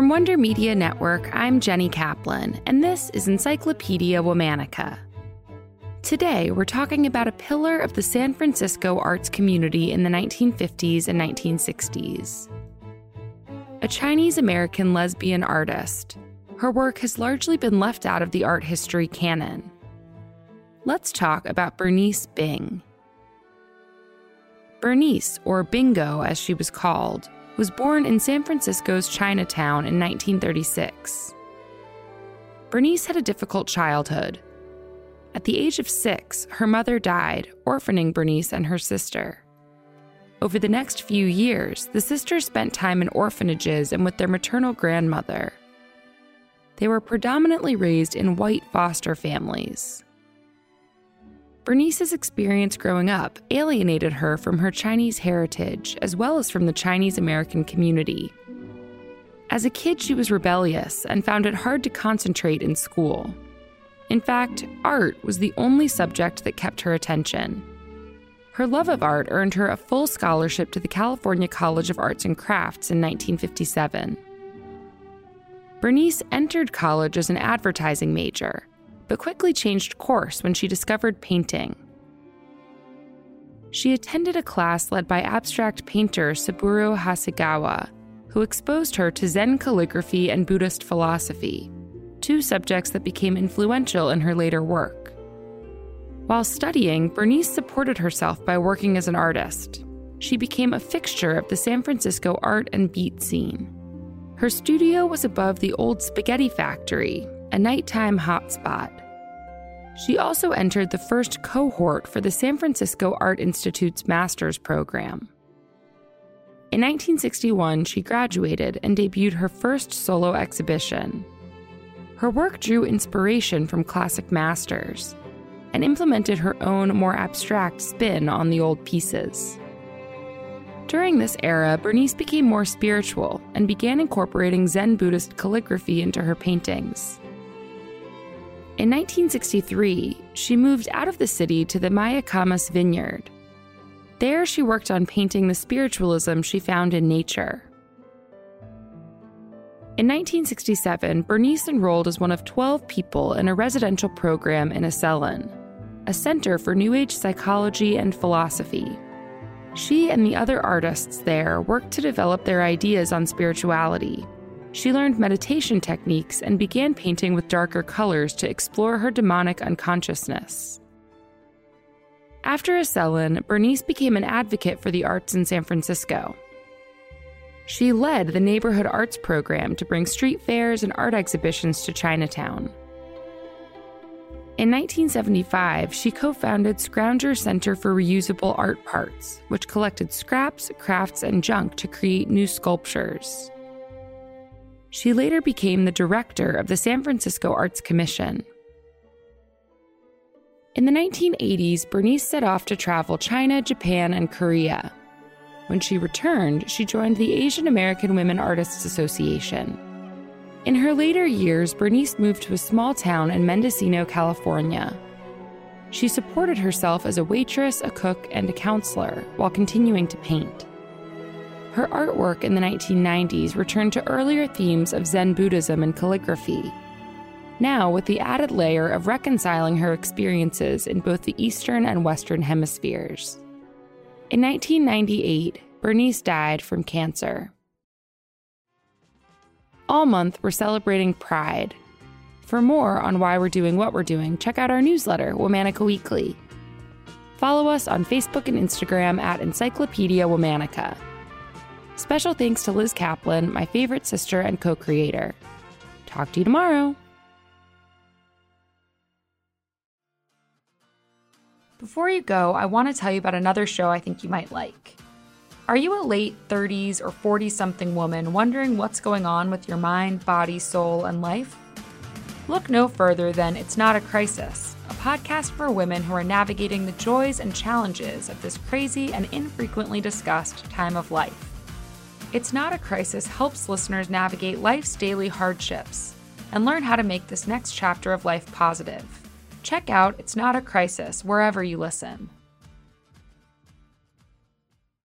From Wonder Media Network, I'm Jenny Kaplan, and this is Encyclopedia Womannica. Today, we're talking about a pillar of the San Francisco arts community in the 1950s and 1960s. A Chinese American lesbian artist, her work has largely been left out of the art history canon. Let's talk about Bernice Bing. Bernice, or Bingo as she was called, was born in San Francisco's Chinatown in 1936. Bernice had a difficult childhood. At the age of six, her mother died, orphaning Bernice and her sister. Over the next few years, the sisters spent time in orphanages and with their maternal grandmother. They were predominantly raised in white foster families. Bernice's experience growing up alienated her from her Chinese heritage as well as from the Chinese American community. As a kid, she was rebellious and found it hard to concentrate in school. In fact, art was the only subject that kept her attention. Her love of art earned her a full scholarship to the California College of Arts and Crafts in 1957. Bernice entered college as an advertising major but quickly changed course when she discovered painting. She attended a class led by abstract painter Saburo Hasegawa, who exposed her to Zen calligraphy and Buddhist philosophy, two subjects that became influential in her later work. While studying, Bernice supported herself by working as an artist. She became a fixture of the San Francisco art and beat scene. Her studio was above the old spaghetti factory, a nighttime hotspot. She also entered the first cohort for the San Francisco Art Institute's master's program. In 1961, she graduated and debuted her first solo exhibition. Her work drew inspiration from classic masters and implemented her own more abstract spin on the old pieces. During this era, Bernice became more spiritual and began incorporating Zen Buddhist calligraphy into her paintings. In 1963, she moved out of the city to the Mayacamas vineyard. There, she worked on painting the spiritualism she found in nature. In 1967, Bernice enrolled as one of 12 people in a residential program in Esalen, a center for New Age psychology and philosophy. She and the other artists there worked to develop their ideas on spirituality she learned meditation techniques and began painting with darker colors to explore her demonic unconsciousness. After Esalen, Bernice became an advocate for the arts in San Francisco. She led the neighborhood arts program to bring street fairs and art exhibitions to Chinatown. In 1975, she co founded Scrounger Center for Reusable Art Parts, which collected scraps, crafts, and junk to create new sculptures. She later became the director of the San Francisco Arts Commission. In the 1980s, Bernice set off to travel China, Japan, and Korea. When she returned, she joined the Asian American Women Artists Association. In her later years, Bernice moved to a small town in Mendocino, California. She supported herself as a waitress, a cook, and a counselor while continuing to paint. Her artwork in the 1990s returned to earlier themes of Zen Buddhism and calligraphy. Now, with the added layer of reconciling her experiences in both the Eastern and Western hemispheres. In 1998, Bernice died from cancer. All month, we're celebrating Pride. For more on why we're doing what we're doing, check out our newsletter, Womannica Weekly. Follow us on Facebook and Instagram at Encyclopedia Womannica. Special thanks to Liz Kaplan, my favorite sister and co creator. Talk to you tomorrow. Before you go, I want to tell you about another show I think you might like. Are you a late 30s or 40 something woman wondering what's going on with your mind, body, soul, and life? Look no further than It's Not a Crisis, a podcast for women who are navigating the joys and challenges of this crazy and infrequently discussed time of life. It's Not a Crisis helps listeners navigate life's daily hardships and learn how to make this next chapter of life positive. Check out It's Not a Crisis wherever you listen.